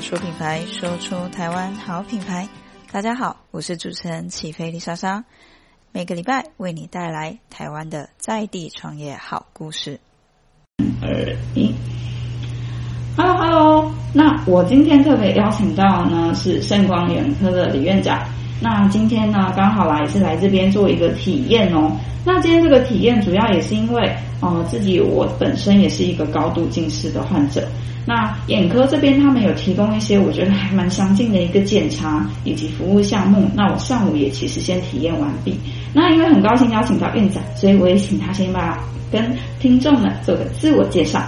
说品牌，说出台湾好品牌。大家好，我是主持人起飞丽莎莎，每个礼拜为你带来台湾的在地创业好故事。二一，Hello Hello，那我今天特别邀请到呢是圣光眼科的李院长。那今天呢刚好来是来这边做一个体验哦。那今天这个体验主要也是因为，呃，自己我本身也是一个高度近视的患者。那眼科这边他们有提供一些我觉得还蛮详尽的一个检查以及服务项目。那我上午也其实先体验完毕。那因为很高兴邀请到院长，所以我也请他先把跟听众们做个自我介绍。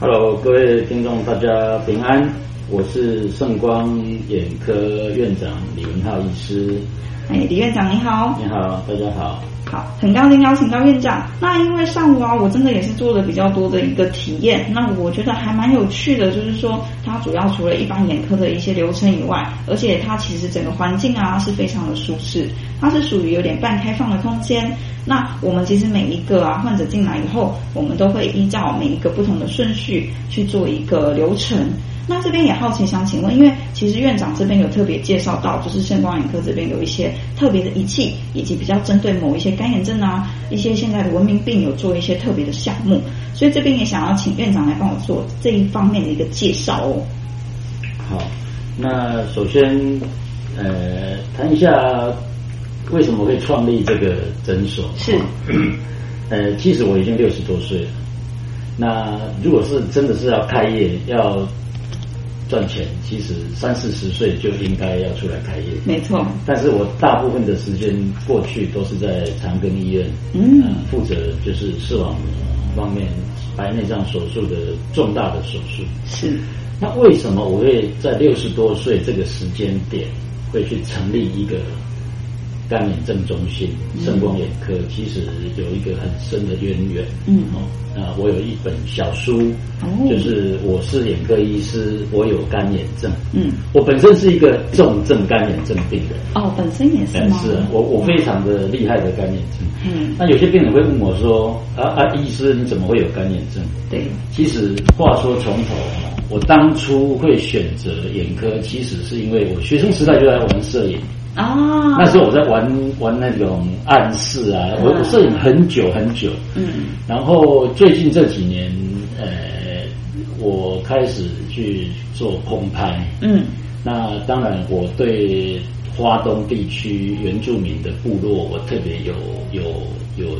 Hello，各位听众，大家平安，我是圣光眼科院长李文浩医师。哎，李院长你好。你好，大家好。好，很高兴邀请到院长。那因为上午啊，我真的也是做了比较多的一个体验。那我觉得还蛮有趣的，就是说它主要除了一般眼科的一些流程以外，而且它其实整个环境啊是非常的舒适，它是属于有点半开放的空间。那我们其实每一个啊患者进来以后，我们都会依照每一个不同的顺序去做一个流程。那这边也好奇想请问，因为其实院长这边有特别介绍到，就是圣光眼科这边有一些特别的仪器，以及比较针对某一些干眼症啊，一些现在的文明病有做一些特别的项目，所以这边也想要请院长来帮我做这一方面的一个介绍哦。好，那首先呃谈一下为什么会创立这个诊所？是，呃，其实我已经六十多岁了，那如果是真的是要开业要。赚钱其实三四十岁就应该要出来开业，没错。但是我大部分的时间过去都是在长庚医院，嗯，负责就是视网膜方面白内障手术的重大的手术。是。那为什么我会在六十多岁这个时间点会去成立一个？干眼症中心，圣光眼科其实有一个很深的渊源。嗯，哦，那我有一本小书，哦、就是我是眼科医师，我有干眼症。嗯，我本身是一个重症干眼症病人。哦，本身也是吗？是啊，我我非常的厉害的干眼症。嗯，那有些病人会问我说：“啊啊，医师你怎么会有干眼症？”对，其实话说从头，我当初会选择眼科，其实是因为我学生时代就在玩摄影。啊，那时候我在玩玩那种暗示啊，我我摄影很久很久，嗯，然后最近这几年，呃，我开始去做空拍，嗯，那当然我对花东地区原住民的部落，我特别有有有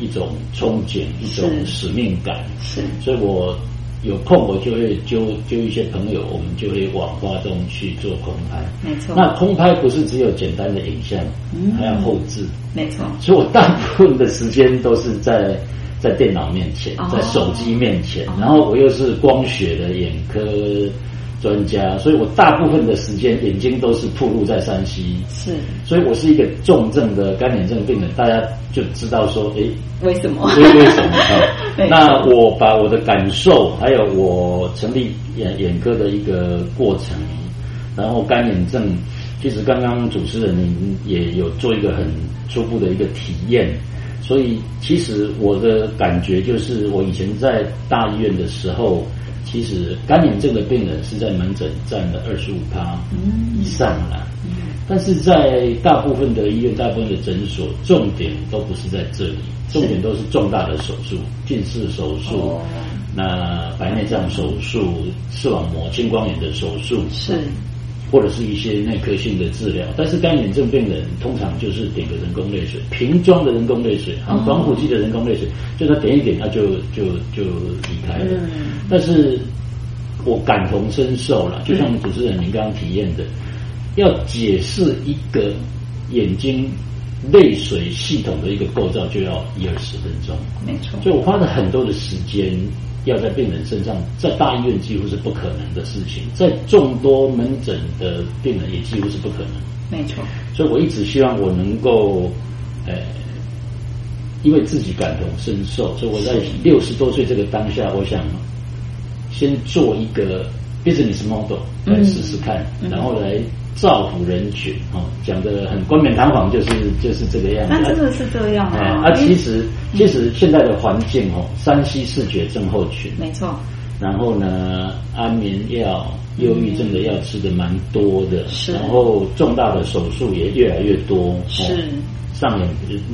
一种憧憬，一种使命感，是，所以我。有空我就会揪揪一些朋友，我们就会往花东去做空拍。没错，那空拍不是只有简单的影像，嗯，还要后置。没错，所以我大部分的时间都是在在电脑面前，在手机面前，哦，然后我又是光学的眼科专家，所以我大部分的时间眼睛都是暴露在山西。是，所以我是一个重症的干眼症病人，大家就知道说，哎，为什么？为 为什么？那我把我的感受，还有我成立眼眼科的一个过程，然后干眼症，其实刚刚主持人您也有做一个很初步的一个体验，所以其实我的感觉就是，我以前在大医院的时候。其实干眼症的病人是在门诊占了二十五趴以上啦，但是在大部分的医院、大部分的诊所，重点都不是在这里，重点都是重大的手术，近视手术，那白内障手术、视网膜青光眼的手术是。或者是一些内科性的治疗，但是干眼症病人通常就是点个人工泪水，瓶装的人工泪水，啊，防腐剂的人工泪水，就他点一点，他就就就离开了。嗯、但是我感同身受了，就像主持人您刚刚体验的，要解释一个眼睛泪水系统的一个构造，就要一二十分钟。没错，所以我花了很多的时间。要在病人身上，在大医院几乎是不可能的事情，在众多门诊的病人也几乎是不可能。没错，所以我一直希望我能够，呃，因为自己感同身受，所以我在六十多岁这个当下，我想先做一个 business model 来试试看，嗯、然后来。造福人群，哦，讲的很冠冕堂皇，就是就是这个样子。那真的是这样啊！啊，其实其实现在的环境哦，山西视觉症候群，没错。然后呢，安眠药、忧郁症的药吃的蛮多的，是，然后重大的手术也越来越多，是。哦上眼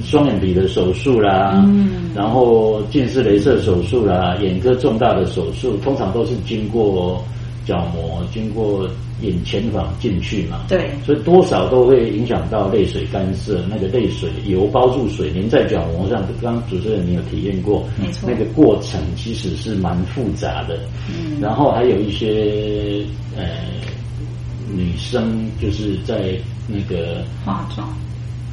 双眼皮的手术啦，嗯，然后近视雷射手术啦，眼科重大的手术，通常都是经过角膜，经过眼前房进去嘛，对，所以多少都会影响到泪水干涩，那个泪水油包住水粘在角膜上。刚刚主持人你有体验过，没错，那个过程其实是蛮复杂的，嗯，然后还有一些呃女生就是在那个化妆。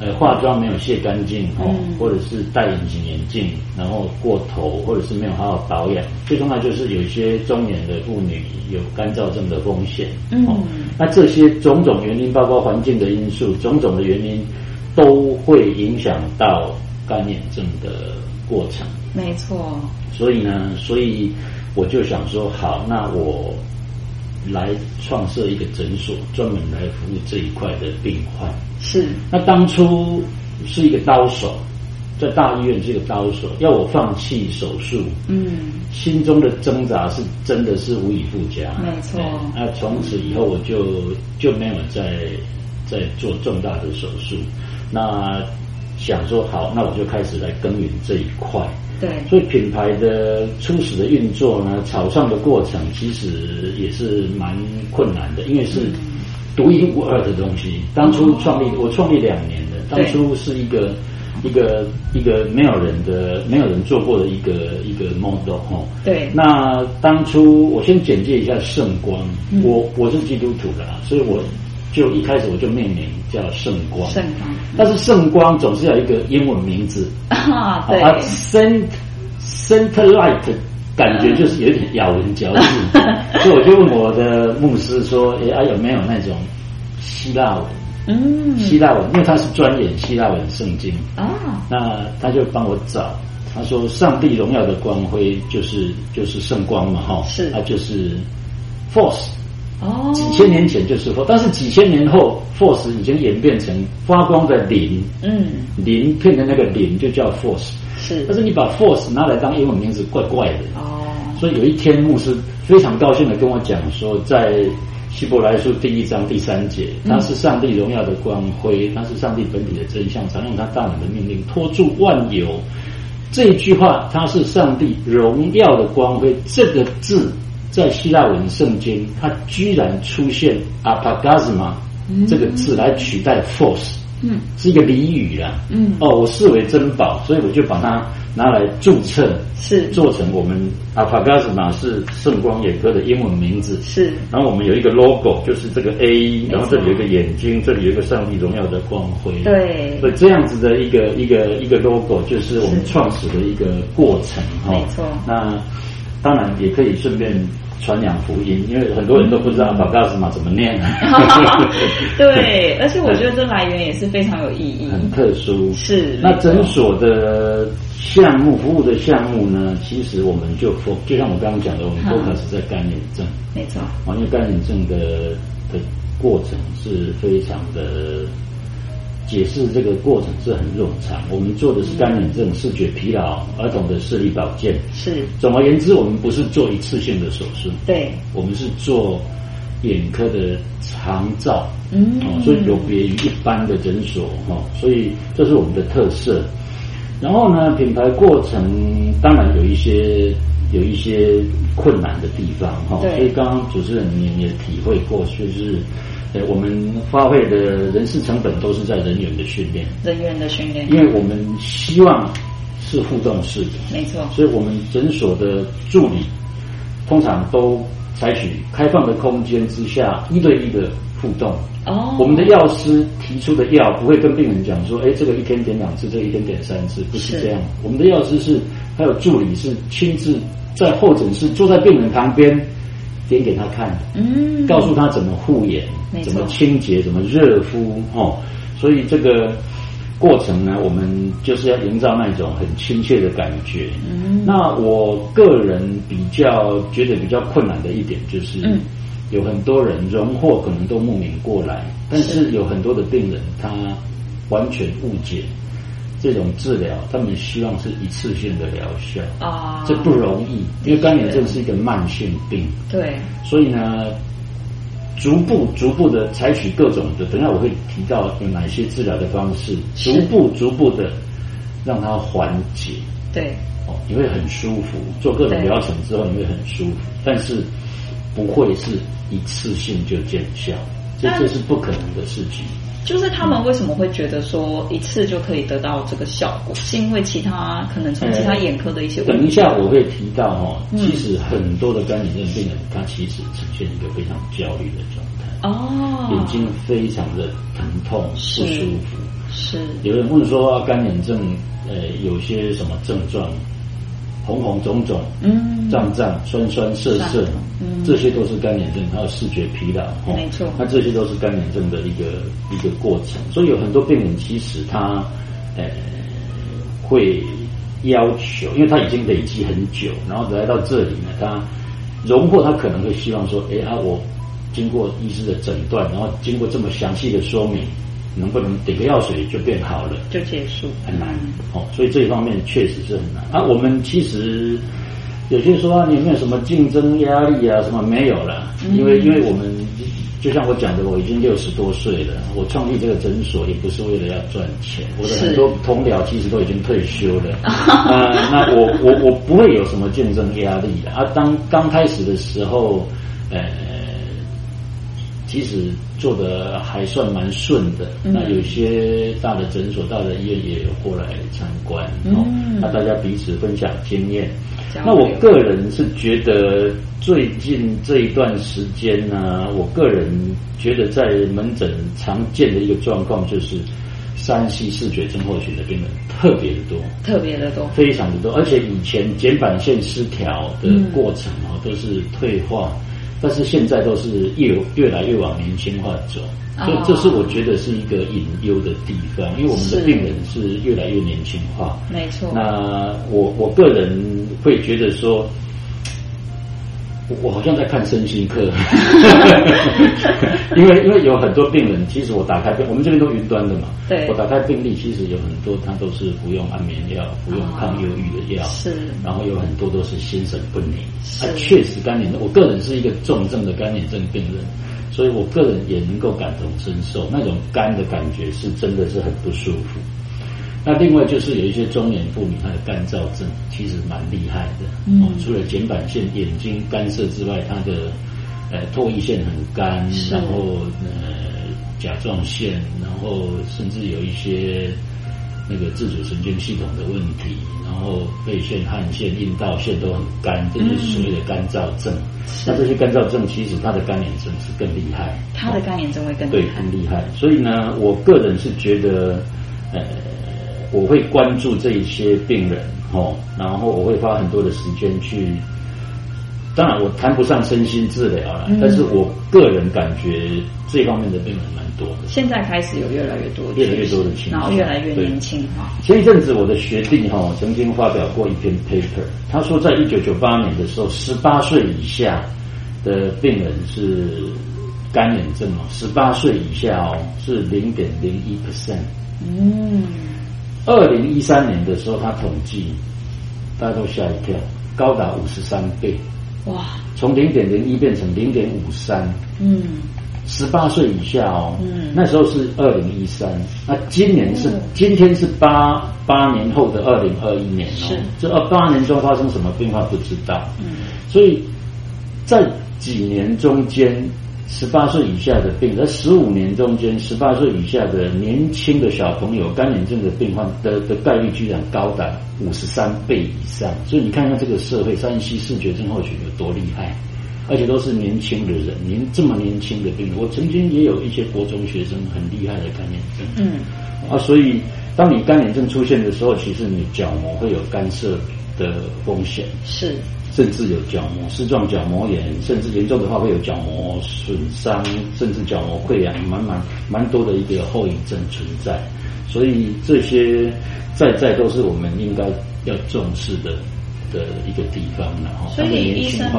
呃，化妆没有卸干净哦，或者是戴隐形眼镜，然后过头，或者是没有好好保养。最重要就是有一些中年的妇女有干燥症的风险。嗯，那这些种种原因，包括环境的因素，种种的原因，都会影响到干眼症的过程。没错。所以呢，所以我就想说，好，那我来创设一个诊所，专门来服务这一块的病患。是，那当初是一个刀手，在大医院是一个刀手，要我放弃手术，嗯，心中的挣扎是真的是无以复加，没错。那从此以后我就就没有再再做重大的手术，那想说好，那我就开始来耕耘这一块，对。所以品牌的初始的运作呢，草创的过程其实也是蛮困难的，因为是。嗯独一无二的东西。当初创立，我创立两年的，当初是一个一个一个没有人的、没有人做过的一个一个 model 哈。对。那当初我先简介一下圣光，嗯、我我是基督徒的啦，所以我就一开始我就命名叫圣光。圣光。但是圣光总是要一个英文名字 啊，对。啊，Saint Saint Light。感觉就是有点咬文嚼字，所以我就问我的牧师说：“哎、有没有那种希腊文？嗯，希腊文，因为他是专演希腊文圣经啊。那他就帮我找，他说上帝荣耀的光辉就是就是圣光嘛，哈，是，他就是 force。哦，几千年前就是 force，但是几千年后 force 已经演变成发光的灵，嗯，灵片的那个灵就叫 force。”是，但是你把 Force 拿来当英文名字，怪怪的哦。所以有一天牧师非常高兴的跟我讲说，在希伯来书第一章第三节，他是上帝荣耀的光辉，他是上帝本体的真相，常用他大能的命令托住万有。这一句话，它是上帝荣耀的光辉，这个字在希腊文圣经，它居然出现 apaugasma 这个字来取代 Force。嗯，是一个俚语啦。嗯，哦，我视为珍宝，所以我就把它拿来注册，是做成我们 apaugasma 是圣光眼科的英文名字。是，然后我们有一个 logo，就是这个 A，然后这里有一个眼睛，这里有一个上帝荣耀的光辉。对，所以这样子的一个一个一个 logo，就是我们创始的一个过程。哈，没错。那当然也可以顺便。传扬福音，因为很多人都不知道阿帕加斯玛怎么念。对，而且我觉得这来源也是非常有意义，很特殊。是。那诊所的项目、服务的项目呢？其实我们就就像我刚刚讲的，我们 focus 在干眼症。没错。因为干眼症的的过程是非常的。解释这个过程是很冗长。我们做的是干眼症、视觉疲劳、儿童的视力保健。是。总而言之，我们不是做一次性的手术。对。我们是做眼科的长照。嗯。哦，所以有别于一般的诊所哈，所以这是我们的特色。然后呢，品牌过程当然有一些有一些困难的地方哈。对。所以刚刚主持人你也体会过，就是。我们花费的人事成本都是在人员的训练，人员的训练，因为我们希望是互动式的，没错。所以我们诊所的助理通常都采取开放的空间之下一对一的互动。哦，我们的药师提出的药不会跟病人讲说，哎，这个一天点两次，这个一天点三次，不是这样。我们的药师是还有助理是亲自在候诊室坐在病人旁边。点给他看，嗯，告诉他怎么护眼，怎么清洁，怎么热敷，哦，所以这个过程呢，我们就是要营造那种很亲切的感觉。嗯，那我个人比较觉得比较困难的一点就是，嗯，有很多人荣获可能都慕名过来，但是。有很多的病人他完全误解这种治疗，他们希望是一次性的疗效啊，这不容易，因为干眼症是一个慢性病，对，所以呢，逐步逐步的采取各种的，等下我会提到有哪些治疗的方式，逐步逐步的让它缓解，对，哦，你会很舒服，做各种疗程之后你会很舒服，但是不会是一次性就见效，这这是不可能的事情。就是他们为什么会觉得说一次就可以得到这个效果？是因为其他可能从其他眼科的一些。等一下我会提到哈，其实很多的干眼症病人，他其实呈现一个非常焦虑的状态哦，眼睛非常的疼痛不舒服。是有人问说干眼症呃有些什么症状？红红肿肿，嗯，胀胀，酸酸涩涩，嗯，这些都是干眼症，还有视觉疲劳，没错，那这些都是干眼症的一个一个过程。所以有很多病人其实他呃会要求，因为他已经累积很久，然后来到这里呢，他荣获他可能会希望说，哎啊，我经过医师的诊断，然后经过这么详细的说明。能不能点个药水就变好了？就结束很难哦，所以这一方面确实是很难啊。我们其实有些说啊，你有没有什么竞争压力啊？什么没有了？因为因为我们就像我讲的，我已经六十多岁了，我创立这个诊所也不是为了要赚钱，我的很多同僚其实都已经退休了 啊。那我我我不会有什么竞争压力的啊。当刚开始的时候，呃。其实做的还算蛮顺的，嗯、那有些大的诊所、大的医院也有过来参观，嗯、哦，那大家彼此分享经验。那我个人是觉得最近这一段时间呢，我个人觉得在门诊常见的一个状况就是三 C 视觉症候群的病人特别的多，特别的多，非常的多，而且以前睑板腺失调的过程啊，都是退化。但是现在都是越越来越往年轻化走，所以这是我觉得是一个隐忧的地方，因为我们的病人是越来越年轻化。没错。那我我个人会觉得说。我好像在看身心科，因为因为有很多病人，其实我打开病，我们这边都云端的嘛，对，我打开病历，其实有很多他都是服用安眠药，服用抗忧郁的药，是，然后有很多都是心神不宁，是，确实干眼症，我个人是一个重症的干眼症病人，所以我个人也能够感同身受，那种干的感觉是真的是很不舒服。那另外就是有一些中年妇女，她的干燥症其实蛮厉害的。嗯，除了睑板腺眼睛干涩之外，她的呃唾液腺很干，然后呃甲状腺，然后甚至有一些那个自主神经系统的问题，然后肺腺、汗腺、阴道腺都很干，这就是所谓的干燥症。嗯、那这些干燥症其实它的干眼症是更厉害，它的干眼症会更厉害，对，更厉害。所以呢，我个人是觉得呃。我会关注这一些病人，哦，然后我会花很多的时间去。当然，我谈不上身心治疗了，嗯、但是我个人感觉这方面的病人蛮多的。现在开始有越来越多，越来越多的情况，然后越来越年轻化。前一阵子，我的学弟哈曾经发表过一篇 paper，他说在一九九八年的时候，十八岁以下的病人是干眼症哦，十八岁以下哦是零点零一 percent。嗯。二零一三年的时候，他统计，大家都吓一跳，高达五十三倍，哇！从零点零一变成零点五三，嗯，十八岁以下哦，嗯，那时候是二零一三，那今年是、嗯、今天是八八年后的二零二一年哦，是。这二八年中发生什么变化不知道，嗯，所以在几年中间。十八岁以下的病，在十五年中间，十八岁以下的年轻的小朋友干眼症的病患的的概率居然高达五十三倍以上，所以你看看这个社会三西视觉症候群有多厉害，而且都是年轻的人，年这么年轻的病人，我曾经也有一些国中学生很厉害的干眼症，嗯，啊，所以当你干眼症出现的时候，其实你角膜会有干涉的风险，是。甚至有角膜视状角膜炎，甚至严重的话会有角膜损伤，甚至角膜溃疡，蛮蛮蛮多的一个后遗症存在。所以这些在在都是我们应该要重视的的一个地方，然后所以医生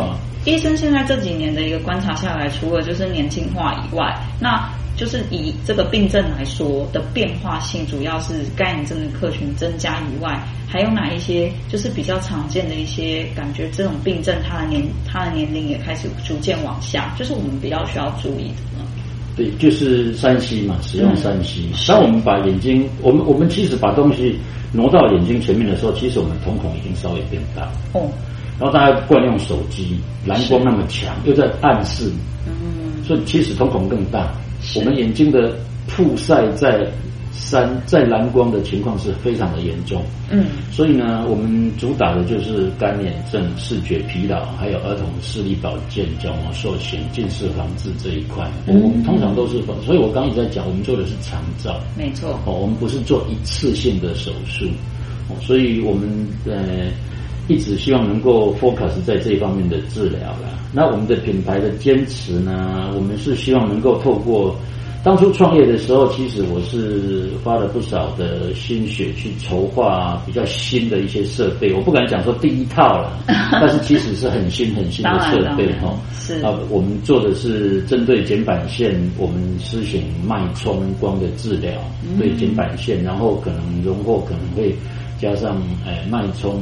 医生现在这几年的一个观察下来，除了就是年轻化以外，那就是以这个病症来说的变化性，主要是干眼症的客群增加以外，还有哪一些就是比较常见的一些感觉？这种病症它的年它的年龄也开始逐渐往下，就是我们比较需要注意的呢？对，就是山西嘛，使用三 C。当、嗯、我们把眼睛，我们我们其实把东西挪到眼睛前面的时候，其实我们瞳孔已经稍微变大。哦。然后大家惯用手机，蓝光那么强，又在暗示，嗯，所以其实瞳孔更大。我们眼睛的曝晒在三在蓝光的情况是非常的严重，嗯，所以呢，我们主打的就是干眼症、视觉疲劳，还有儿童视力保健、角膜塑形、近视防治这一块。嗯，我们通常都是，所以我刚刚一直在讲，我们做的是长照，没错。哦，我们不是做一次性的手术，哦，所以我们呃。一直希望能够 focus 在这一方面的治疗啦。那我们的品牌的坚持呢？我们是希望能够透过当初创业的时候，其实我是花了不少的心血去筹划比较新的一些设备。我不敢讲说第一套了，但是其实是很新很新的设备哈。是啊，我们做的是针对瞼板腺，我们施行脉冲光的治疗，对瞼板腺，然后可能容后可能会加上诶脉冲。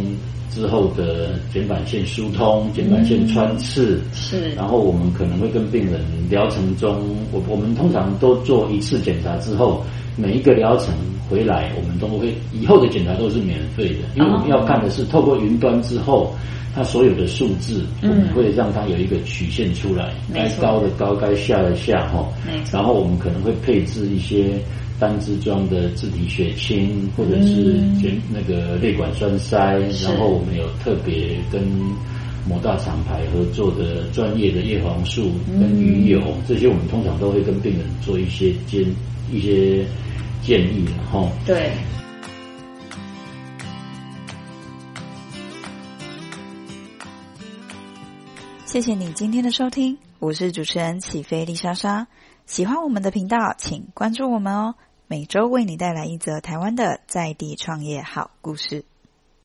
之后的睑板腺疏通、睑板腺穿刺，嗯、是，然后我们可能会跟病人疗程中，我我们通常都做一次检查之后，每一个疗程回来，我们都会以后的检查都是免费的，因为我们要看的是透过云端之后，它所有的数字，我们会让它有一个曲线出来，该高的高，该下的下哈，然后我们可能会配置一些。单支装的自体血清，或者是瞼那个泪管栓塞，然后我们有特别跟某大厂牌合作的专业的叶黄素跟鱼油，这些我们通常都会跟病人做一些建一些建议，然后。对。谢谢你今天的收听，我是主持人起飞丽莎莎。喜欢我们的频道，请关注我们哦。每周为你带来一则台湾的在地创业好故事。